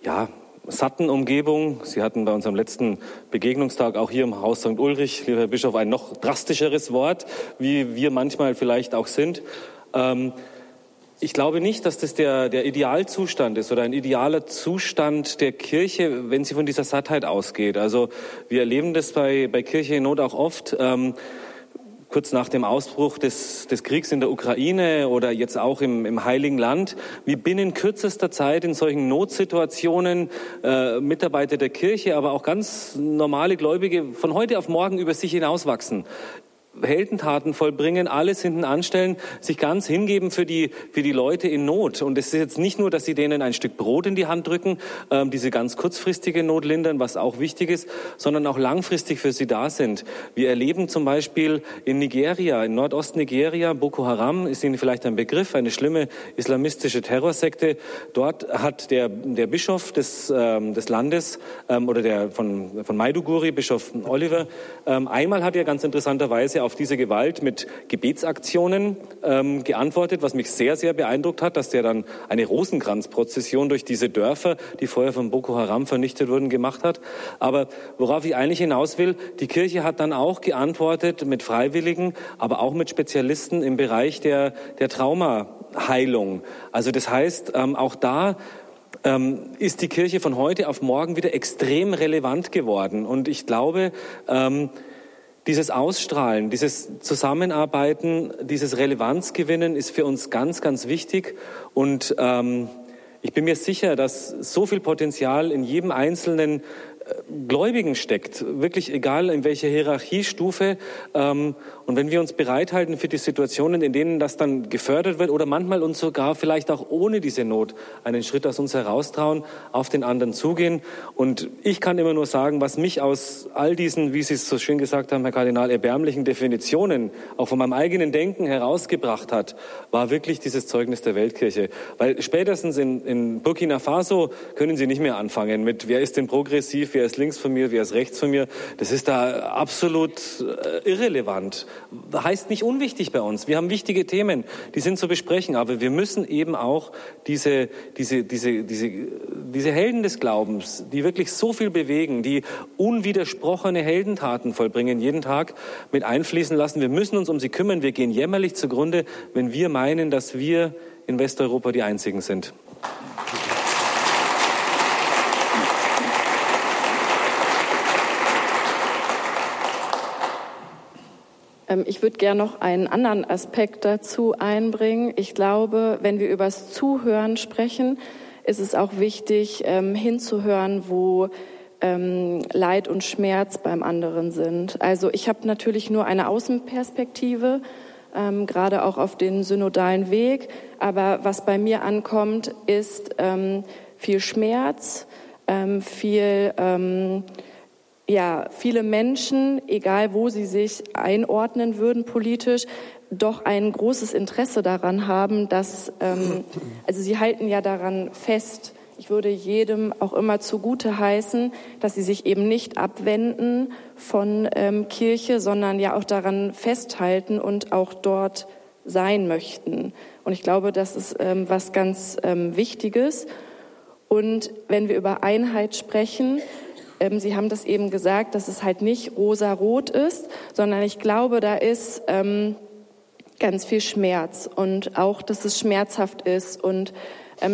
ja, satten Umgebung. Sie hatten bei unserem letzten Begegnungstag auch hier im Haus St. Ulrich, lieber Herr Bischof, ein noch drastischeres Wort, wie wir manchmal vielleicht auch sind. Ähm, ich glaube nicht, dass das der, der Idealzustand ist oder ein idealer Zustand der Kirche, wenn sie von dieser Sattheit ausgeht. Also wir erleben das bei, bei Kirche in Not auch oft. Ähm, kurz nach dem Ausbruch des, des Kriegs in der Ukraine oder jetzt auch im, im Heiligen Land, wie binnen kürzester Zeit in solchen Notsituationen äh, Mitarbeiter der Kirche, aber auch ganz normale Gläubige von heute auf morgen über sich hinauswachsen. Heldentaten vollbringen, alles hinten anstellen, sich ganz hingeben für die, für die Leute in Not. Und es ist jetzt nicht nur, dass sie denen ein Stück Brot in die Hand drücken, ähm, diese ganz kurzfristige Not lindern, was auch wichtig ist, sondern auch langfristig für sie da sind. Wir erleben zum Beispiel in Nigeria, in Nordost-Nigeria, Boko Haram ist Ihnen vielleicht ein Begriff, eine schlimme islamistische Terrorsekte. Dort hat der, der Bischof des, ähm, des Landes ähm, oder der von, von Maiduguri, Bischof Oliver, ähm, einmal hat er ganz interessanterweise auf diese Gewalt mit Gebetsaktionen ähm, geantwortet, was mich sehr, sehr beeindruckt hat, dass der dann eine Rosenkranzprozession durch diese Dörfer, die vorher von Boko Haram vernichtet wurden, gemacht hat. Aber worauf ich eigentlich hinaus will, die Kirche hat dann auch geantwortet mit Freiwilligen, aber auch mit Spezialisten im Bereich der, der Traumaheilung. Also das heißt, ähm, auch da ähm, ist die Kirche von heute auf morgen wieder extrem relevant geworden. Und ich glaube, ähm, dieses Ausstrahlen, dieses Zusammenarbeiten, dieses Relevanzgewinnen ist für uns ganz, ganz wichtig. Und ähm, ich bin mir sicher, dass so viel Potenzial in jedem einzelnen Gläubigen steckt, wirklich egal in welcher Hierarchiestufe. Ähm, und wenn wir uns bereithalten für die Situationen, in denen das dann gefördert wird oder manchmal uns sogar vielleicht auch ohne diese Not einen Schritt aus uns heraustrauen, auf den anderen zugehen. Und ich kann immer nur sagen, was mich aus all diesen, wie Sie es so schön gesagt haben, Herr Kardinal, erbärmlichen Definitionen auch von meinem eigenen Denken herausgebracht hat, war wirklich dieses Zeugnis der Weltkirche. Weil spätestens in, in Burkina Faso können Sie nicht mehr anfangen mit, wer ist denn progressiv, wer ist links von mir, wer ist rechts von mir. Das ist da absolut äh, irrelevant. Heißt nicht unwichtig bei uns. Wir haben wichtige Themen, die sind zu besprechen, aber wir müssen eben auch diese, diese, diese, diese, diese Helden des Glaubens, die wirklich so viel bewegen, die unwidersprochene Heldentaten vollbringen, jeden Tag mit einfließen lassen. Wir müssen uns um sie kümmern. Wir gehen jämmerlich zugrunde, wenn wir meinen, dass wir in Westeuropa die Einzigen sind. Ich würde gerne noch einen anderen Aspekt dazu einbringen. Ich glaube, wenn wir über das Zuhören sprechen, ist es auch wichtig, ähm, hinzuhören, wo ähm, Leid und Schmerz beim anderen sind. Also ich habe natürlich nur eine Außenperspektive, gerade auch auf den synodalen Weg. Aber was bei mir ankommt, ist viel Schmerz, viel ja, viele Menschen, egal wo sie sich einordnen würden politisch, doch ein großes Interesse daran haben, dass, ähm, also sie halten ja daran fest, ich würde jedem auch immer zugute heißen, dass sie sich eben nicht abwenden von ähm, Kirche, sondern ja auch daran festhalten und auch dort sein möchten. Und ich glaube, das ist ähm, was ganz ähm, Wichtiges. Und wenn wir über Einheit sprechen, ähm, Sie haben das eben gesagt, dass es halt nicht rosa-rot ist, sondern ich glaube, da ist ähm, ganz viel Schmerz und auch, dass es schmerzhaft ist und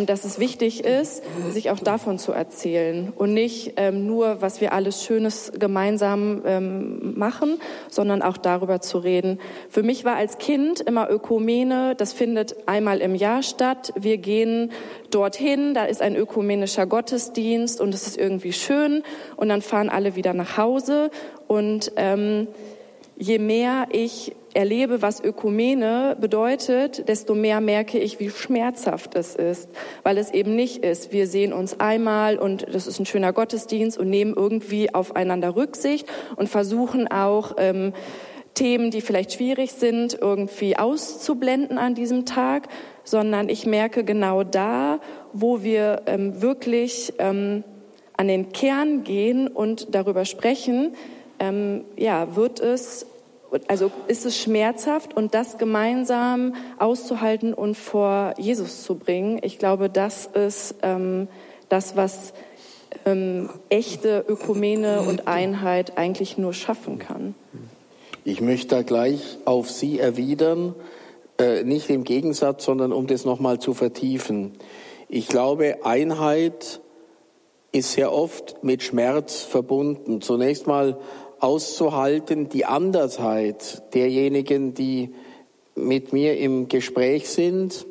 dass es wichtig ist, sich auch davon zu erzählen und nicht ähm, nur, was wir alles Schönes gemeinsam ähm, machen, sondern auch darüber zu reden. Für mich war als Kind immer Ökumene, das findet einmal im Jahr statt. Wir gehen dorthin, da ist ein ökumenischer Gottesdienst und es ist irgendwie schön und dann fahren alle wieder nach Hause und ähm, je mehr ich erlebe, was Ökumene bedeutet, desto mehr merke ich, wie schmerzhaft es ist, weil es eben nicht ist, wir sehen uns einmal und das ist ein schöner Gottesdienst und nehmen irgendwie aufeinander Rücksicht und versuchen auch ähm, Themen, die vielleicht schwierig sind, irgendwie auszublenden an diesem Tag, sondern ich merke genau da, wo wir ähm, wirklich ähm, an den Kern gehen und darüber sprechen, ähm, ja, wird es also ist es schmerzhaft und das gemeinsam auszuhalten und vor Jesus zu bringen. Ich glaube, das ist ähm, das, was ähm, echte Ökumene und Einheit eigentlich nur schaffen kann. Ich möchte da gleich auf Sie erwidern, äh, nicht im Gegensatz, sondern um das nochmal zu vertiefen. Ich glaube, Einheit ist sehr oft mit Schmerz verbunden. Zunächst mal auszuhalten, die Andersheit derjenigen, die mit mir im Gespräch sind.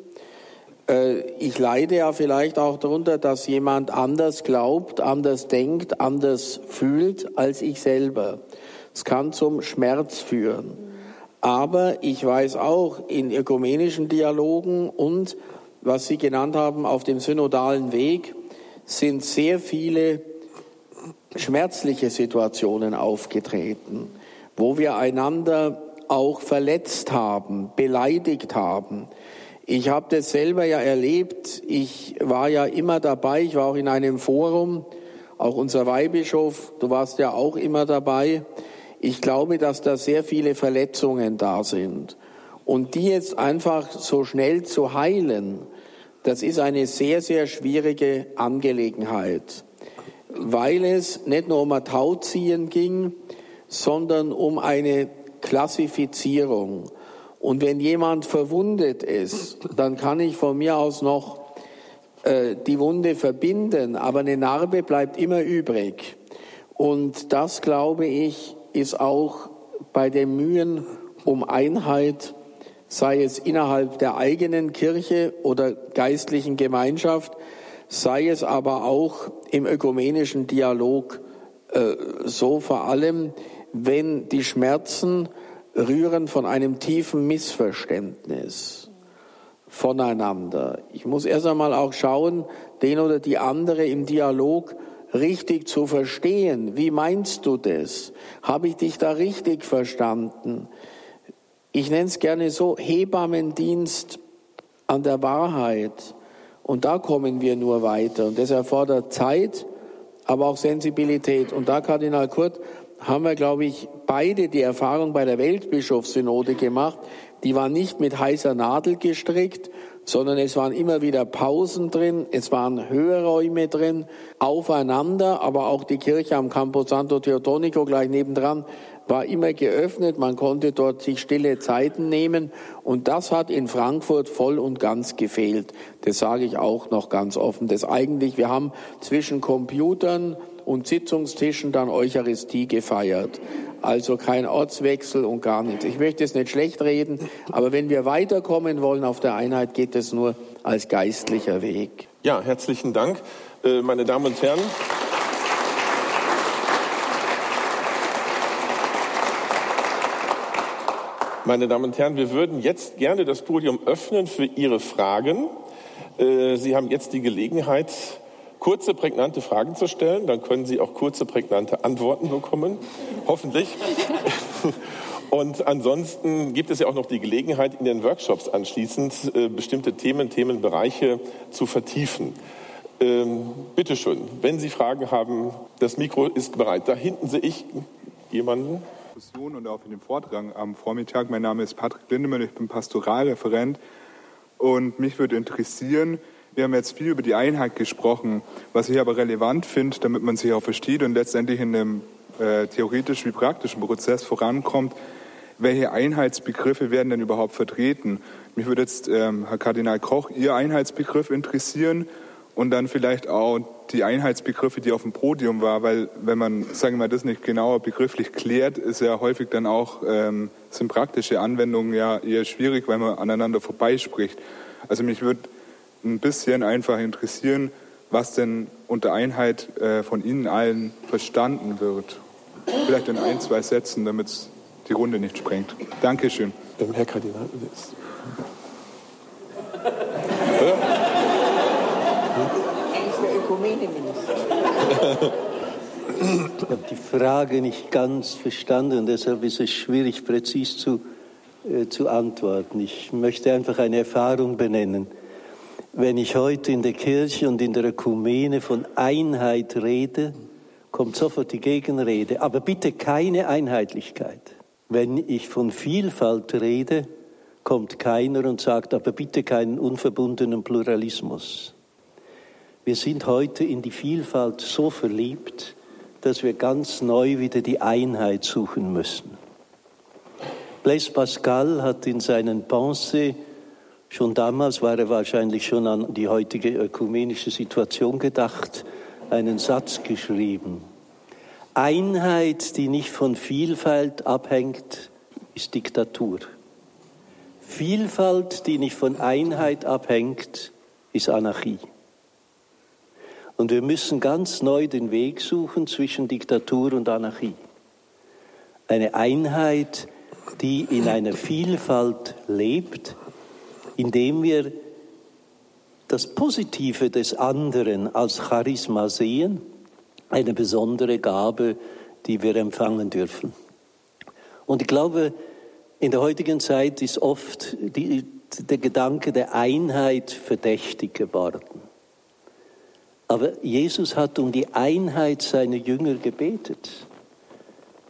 Äh, ich leide ja vielleicht auch darunter, dass jemand anders glaubt, anders denkt, anders fühlt als ich selber. Es kann zum Schmerz führen. Aber ich weiß auch in ökumenischen Dialogen und was Sie genannt haben auf dem synodalen Weg sind sehr viele schmerzliche Situationen aufgetreten, wo wir einander auch verletzt haben, beleidigt haben. Ich habe das selber ja erlebt. Ich war ja immer dabei. Ich war auch in einem Forum. Auch unser Weihbischof, du warst ja auch immer dabei. Ich glaube, dass da sehr viele Verletzungen da sind. Und die jetzt einfach so schnell zu heilen, das ist eine sehr, sehr schwierige Angelegenheit weil es nicht nur um ein Tauziehen ging, sondern um eine Klassifizierung. Und wenn jemand verwundet ist, dann kann ich von mir aus noch äh, die Wunde verbinden, aber eine Narbe bleibt immer übrig. Und das, glaube ich, ist auch bei den Mühen um Einheit, sei es innerhalb der eigenen Kirche oder geistlichen Gemeinschaft, sei es aber auch im ökumenischen Dialog äh, so vor allem, wenn die Schmerzen rühren von einem tiefen Missverständnis voneinander. Ich muss erst einmal auch schauen, den oder die andere im Dialog richtig zu verstehen. Wie meinst du das? Habe ich dich da richtig verstanden? Ich nenne es gerne so Hebammendienst an der Wahrheit. Und da kommen wir nur weiter. Und das erfordert Zeit, aber auch Sensibilität. Und da, Kardinal Kurt, haben wir, glaube ich, beide die Erfahrung bei der Weltbischofssynode gemacht. Die war nicht mit heißer Nadel gestrickt, sondern es waren immer wieder Pausen drin, es waren Hörräume drin, aufeinander, aber auch die Kirche am Campo Santo Teotonico gleich nebendran war immer geöffnet, man konnte dort sich stille Zeiten nehmen und das hat in Frankfurt voll und ganz gefehlt. Das sage ich auch noch ganz offen. Das eigentlich, wir haben zwischen Computern und Sitzungstischen dann Eucharistie gefeiert. Also kein Ortswechsel und gar nichts. Ich möchte es nicht schlecht reden, aber wenn wir weiterkommen wollen auf der Einheit, geht es nur als geistlicher Weg. Ja, herzlichen Dank, äh, meine Damen und Herren. Meine Damen und Herren, wir würden jetzt gerne das Podium öffnen für Ihre Fragen. Äh, Sie haben jetzt die Gelegenheit, kurze, prägnante Fragen zu stellen. Dann können Sie auch kurze, prägnante Antworten bekommen. Hoffentlich. Und ansonsten gibt es ja auch noch die Gelegenheit, in den Workshops anschließend äh, bestimmte Themen, Themenbereiche zu vertiefen. Ähm, Bitte schön, wenn Sie Fragen haben, das Mikro ist bereit. Da hinten sehe ich jemanden. Diskussion und auch in dem Vortrag am Vormittag. Mein Name ist Patrick Lindemann, ich bin Pastoralreferent und mich würde interessieren, wir haben jetzt viel über die Einheit gesprochen, was ich aber relevant finde, damit man sich auch versteht und letztendlich in einem äh, theoretischen wie praktischen Prozess vorankommt, welche Einheitsbegriffe werden denn überhaupt vertreten? Mich würde jetzt, ähm, Herr Kardinal Koch, Ihr Einheitsbegriff interessieren und dann vielleicht auch die Einheitsbegriffe, die auf dem Podium war, weil wenn man, sagen wir mal, das nicht genauer begrifflich klärt, ist ja häufig dann auch, ähm, sind praktische Anwendungen ja eher schwierig, weil man aneinander vorbeispricht. Also mich würde ein bisschen einfach interessieren, was denn unter Einheit äh, von Ihnen allen verstanden wird. Vielleicht in ein, zwei Sätzen, damit es die Runde nicht sprengt. Dankeschön. Herr Kardinal. Ich habe die Frage nicht ganz verstanden, deshalb ist es schwierig, präzis zu, äh, zu antworten. Ich möchte einfach eine Erfahrung benennen. Wenn ich heute in der Kirche und in der Ökumene von Einheit rede, kommt sofort die Gegenrede, aber bitte keine Einheitlichkeit. Wenn ich von Vielfalt rede, kommt keiner und sagt, aber bitte keinen unverbundenen Pluralismus. Wir sind heute in die Vielfalt so verliebt, dass wir ganz neu wieder die Einheit suchen müssen. Blaise Pascal hat in seinen Pensées, schon damals war er wahrscheinlich schon an die heutige ökumenische Situation gedacht, einen Satz geschrieben. Einheit, die nicht von Vielfalt abhängt, ist Diktatur. Vielfalt, die nicht von Einheit abhängt, ist Anarchie. Und wir müssen ganz neu den Weg suchen zwischen Diktatur und Anarchie. Eine Einheit, die in einer Vielfalt lebt, indem wir das Positive des anderen als Charisma sehen, eine besondere Gabe, die wir empfangen dürfen. Und ich glaube, in der heutigen Zeit ist oft die, der Gedanke der Einheit verdächtig geworden. Aber Jesus hat um die Einheit seiner Jünger gebetet.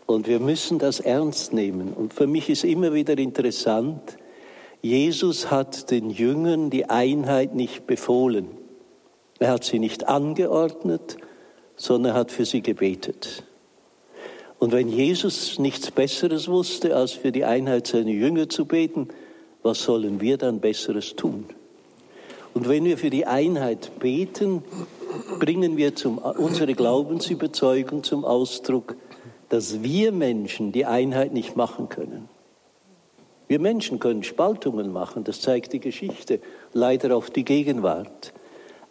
Und wir müssen das ernst nehmen. Und für mich ist immer wieder interessant, Jesus hat den Jüngern die Einheit nicht befohlen. Er hat sie nicht angeordnet, sondern er hat für sie gebetet. Und wenn Jesus nichts Besseres wusste, als für die Einheit seiner Jünger zu beten, was sollen wir dann Besseres tun? Und wenn wir für die Einheit beten, bringen wir zum, unsere Glaubensüberzeugung zum Ausdruck, dass wir Menschen die Einheit nicht machen können. Wir Menschen können Spaltungen machen, das zeigt die Geschichte, leider auch die Gegenwart.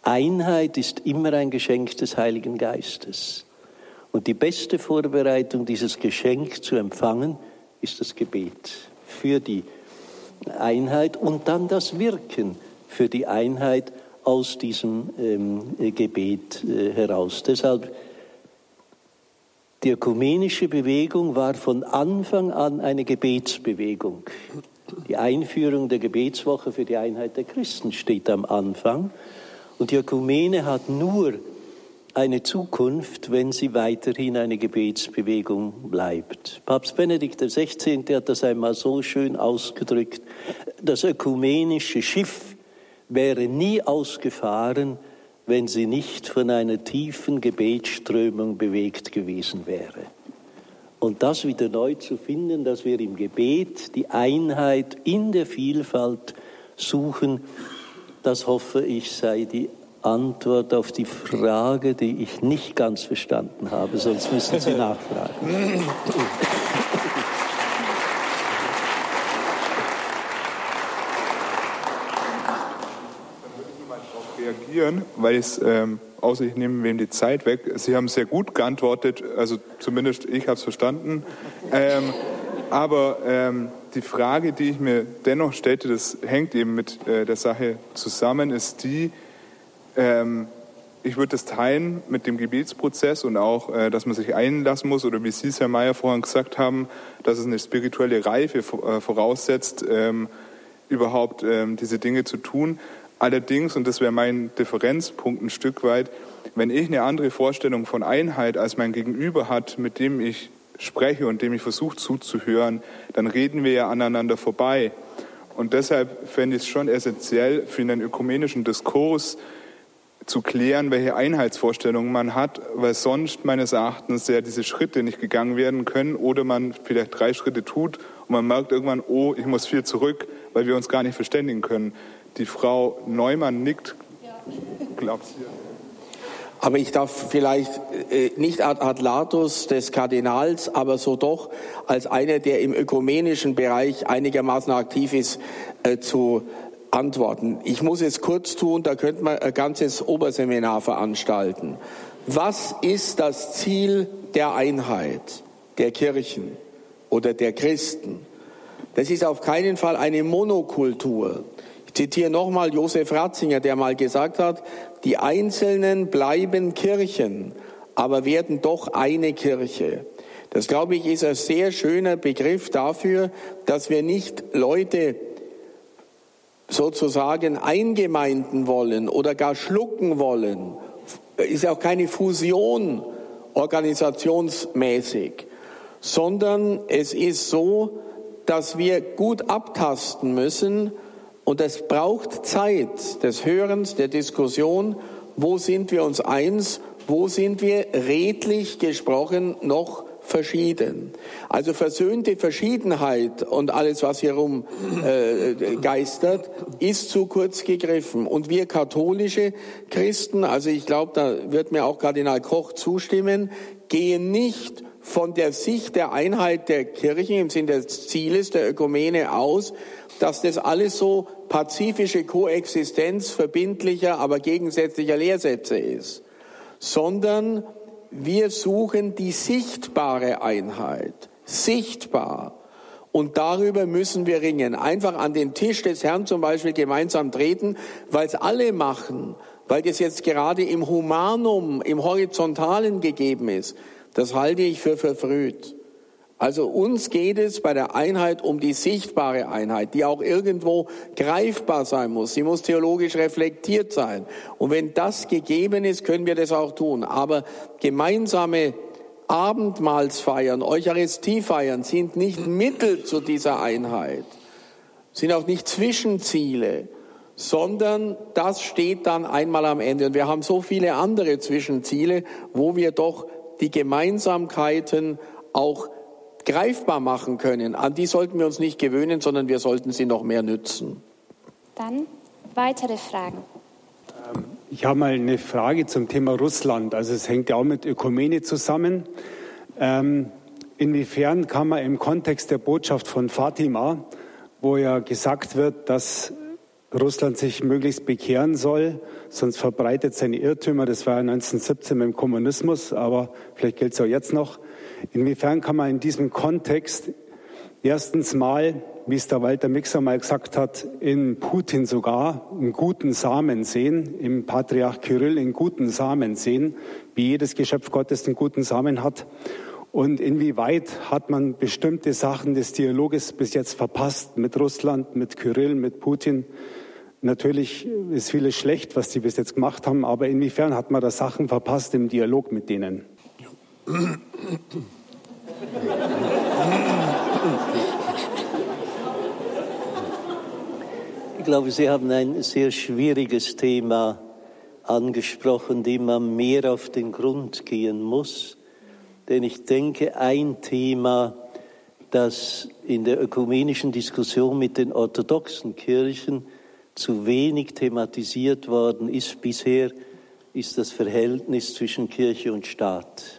Einheit ist immer ein Geschenk des Heiligen Geistes. Und die beste Vorbereitung, dieses Geschenk zu empfangen, ist das Gebet für die Einheit und dann das Wirken für die Einheit aus diesem ähm, Gebet äh, heraus. Deshalb, die ökumenische Bewegung war von Anfang an eine Gebetsbewegung. Die Einführung der Gebetswoche für die Einheit der Christen steht am Anfang. Und die Ökumene hat nur eine Zukunft, wenn sie weiterhin eine Gebetsbewegung bleibt. Papst Benedikt XVI. hat das einmal so schön ausgedrückt. Das ökumenische Schiff wäre nie ausgefahren, wenn sie nicht von einer tiefen Gebetsströmung bewegt gewesen wäre. Und das wieder neu zu finden, dass wir im Gebet die Einheit in der Vielfalt suchen, das hoffe ich sei die Antwort auf die Frage, die ich nicht ganz verstanden habe, sonst müssen Sie nachfragen. Reagieren, weil es ähm, außer ich nehme wem die Zeit weg. Sie haben sehr gut geantwortet, also zumindest ich habe es verstanden. Ähm, aber ähm, die Frage, die ich mir dennoch stellte, das hängt eben mit äh, der Sache zusammen, ist die, ähm, ich würde das teilen mit dem Gebetsprozess und auch, äh, dass man sich einlassen muss, oder wie Sie es, Herr Mayer, vorhin gesagt haben, dass es eine spirituelle Reife äh, voraussetzt, ähm, überhaupt ähm, diese Dinge zu tun. Allerdings, und das wäre mein Differenzpunkt ein Stück weit, wenn ich eine andere Vorstellung von Einheit als mein Gegenüber hat, mit dem ich spreche und dem ich versuche zuzuhören, dann reden wir ja aneinander vorbei. Und deshalb fände ich es schon essentiell für einen ökumenischen Diskurs zu klären, welche Einheitsvorstellungen man hat, weil sonst meines Erachtens ja diese Schritte nicht gegangen werden können oder man vielleicht drei Schritte tut und man merkt irgendwann, oh, ich muss viel zurück, weil wir uns gar nicht verständigen können. Die Frau Neumann nickt, glaubt sie. Aber ich darf vielleicht äh, nicht ad adlatus des Kardinals, aber so doch als einer, der im ökumenischen Bereich einigermaßen aktiv ist, äh, zu antworten. Ich muss es kurz tun, da könnte man ein ganzes Oberseminar veranstalten. Was ist das Ziel der Einheit der Kirchen oder der Christen? Das ist auf keinen Fall eine Monokultur. Ich zitiere nochmal Josef Ratzinger, der mal gesagt hat, die Einzelnen bleiben Kirchen, aber werden doch eine Kirche. Das, glaube ich, ist ein sehr schöner Begriff dafür, dass wir nicht Leute sozusagen eingemeinden wollen oder gar schlucken wollen. Ist auch keine Fusion organisationsmäßig, sondern es ist so, dass wir gut abtasten müssen, und es braucht Zeit des Hörens, der Diskussion, wo sind wir uns eins, wo sind wir redlich gesprochen noch verschieden. Also versöhnte Verschiedenheit und alles, was hier rum äh, geistert, ist zu kurz gegriffen. Und wir katholische Christen, also ich glaube, da wird mir auch Kardinal Koch zustimmen, gehen nicht von der Sicht der Einheit der Kirchen im Sinne des Zieles der Ökumene aus, dass das alles so pazifische Koexistenz verbindlicher, aber gegensätzlicher Lehrsätze ist, sondern wir suchen die sichtbare Einheit, sichtbar. Und darüber müssen wir ringen. Einfach an den Tisch des Herrn zum Beispiel gemeinsam treten, weil es alle machen, weil das jetzt gerade im Humanum, im Horizontalen gegeben ist. Das halte ich für verfrüht. Also uns geht es bei der Einheit um die sichtbare Einheit, die auch irgendwo greifbar sein muss. Sie muss theologisch reflektiert sein. Und wenn das gegeben ist, können wir das auch tun. Aber gemeinsame Abendmahlsfeiern, Eucharistiefeiern sind nicht Mittel zu dieser Einheit, sind auch nicht Zwischenziele, sondern das steht dann einmal am Ende. Und wir haben so viele andere Zwischenziele, wo wir doch die Gemeinsamkeiten auch greifbar machen können, an die sollten wir uns nicht gewöhnen, sondern wir sollten sie noch mehr nützen. Dann weitere Fragen. Ähm, ich habe mal eine Frage zum Thema Russland. Also es hängt ja auch mit Ökumene zusammen. Ähm, inwiefern kann man im Kontext der Botschaft von Fatima, wo ja gesagt wird, dass Russland sich möglichst bekehren soll, sonst verbreitet seine Irrtümer. Das war ja 1917 mit dem Kommunismus, aber vielleicht gilt es auch jetzt noch. Inwiefern kann man in diesem Kontext erstens mal, wie es der Walter Mixer mal gesagt hat, in Putin sogar einen guten Samen sehen, im Patriarch Kyrill einen guten Samen sehen, wie jedes Geschöpf Gottes einen guten Samen hat. Und inwieweit hat man bestimmte Sachen des Dialoges bis jetzt verpasst mit Russland, mit Kyrill, mit Putin? Natürlich ist vieles schlecht, was sie bis jetzt gemacht haben, aber inwiefern hat man da Sachen verpasst im Dialog mit denen? Ich glaube, Sie haben ein sehr schwieriges Thema angesprochen, dem man mehr auf den Grund gehen muss. Denn ich denke, ein Thema, das in der ökumenischen Diskussion mit den orthodoxen Kirchen zu wenig thematisiert worden ist bisher, ist das Verhältnis zwischen Kirche und Staat.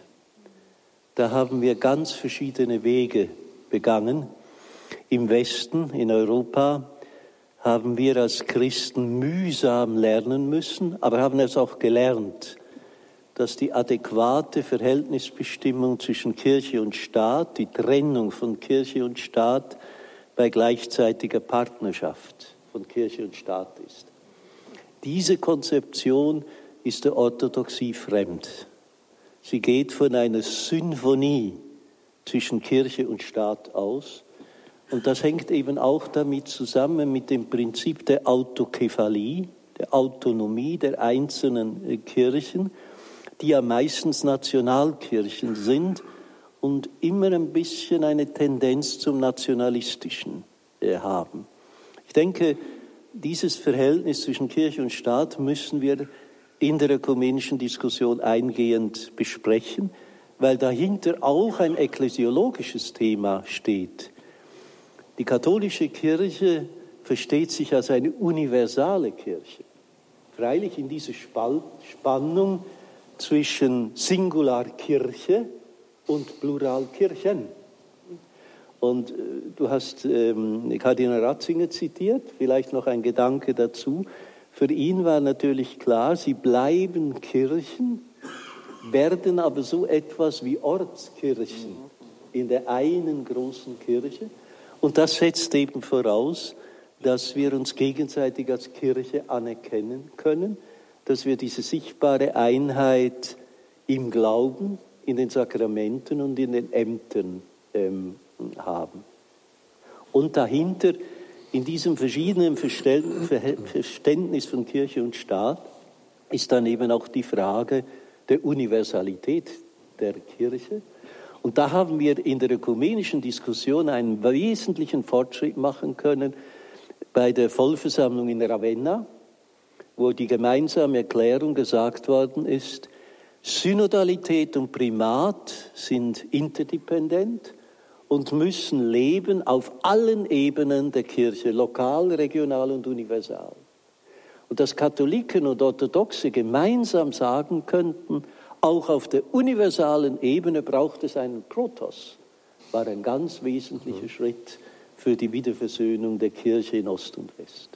Da haben wir ganz verschiedene Wege begangen. Im Westen, in Europa, haben wir als Christen mühsam lernen müssen, aber haben es auch gelernt, dass die adäquate Verhältnisbestimmung zwischen Kirche und Staat, die Trennung von Kirche und Staat bei gleichzeitiger Partnerschaft von Kirche und Staat ist. Diese Konzeption ist der Orthodoxie fremd. Sie geht von einer Symphonie zwischen Kirche und Staat aus. Und das hängt eben auch damit zusammen mit dem Prinzip der Autokephalie, der Autonomie der einzelnen äh, Kirchen, die ja meistens Nationalkirchen sind und immer ein bisschen eine Tendenz zum Nationalistischen äh, haben. Ich denke, dieses Verhältnis zwischen Kirche und Staat müssen wir in der ökumenischen Diskussion eingehend besprechen, weil dahinter auch ein ekklesiologisches Thema steht. Die katholische Kirche versteht sich als eine universale Kirche. Freilich in dieser Spannung zwischen Singularkirche und Pluralkirchen. Und äh, du hast ähm, Kardinal Ratzinger zitiert, vielleicht noch ein Gedanke dazu. Für ihn war natürlich klar, sie bleiben Kirchen, werden aber so etwas wie Ortskirchen in der einen großen Kirche. Und das setzt eben voraus, dass wir uns gegenseitig als Kirche anerkennen können, dass wir diese sichtbare Einheit im Glauben, in den Sakramenten und in den Ämtern ähm, haben. Und dahinter in diesem verschiedenen Verständnis von Kirche und Staat ist dann eben auch die Frage der Universalität der Kirche. Und da haben wir in der ökumenischen Diskussion einen wesentlichen Fortschritt machen können bei der Vollversammlung in Ravenna, wo die gemeinsame Erklärung gesagt worden ist, Synodalität und Primat sind interdependent und müssen leben auf allen Ebenen der Kirche, lokal, regional und universal. Und dass Katholiken und Orthodoxe gemeinsam sagen könnten, auch auf der universalen Ebene braucht es einen Protos, war ein ganz wesentlicher mhm. Schritt für die Wiederversöhnung der Kirche in Ost und West.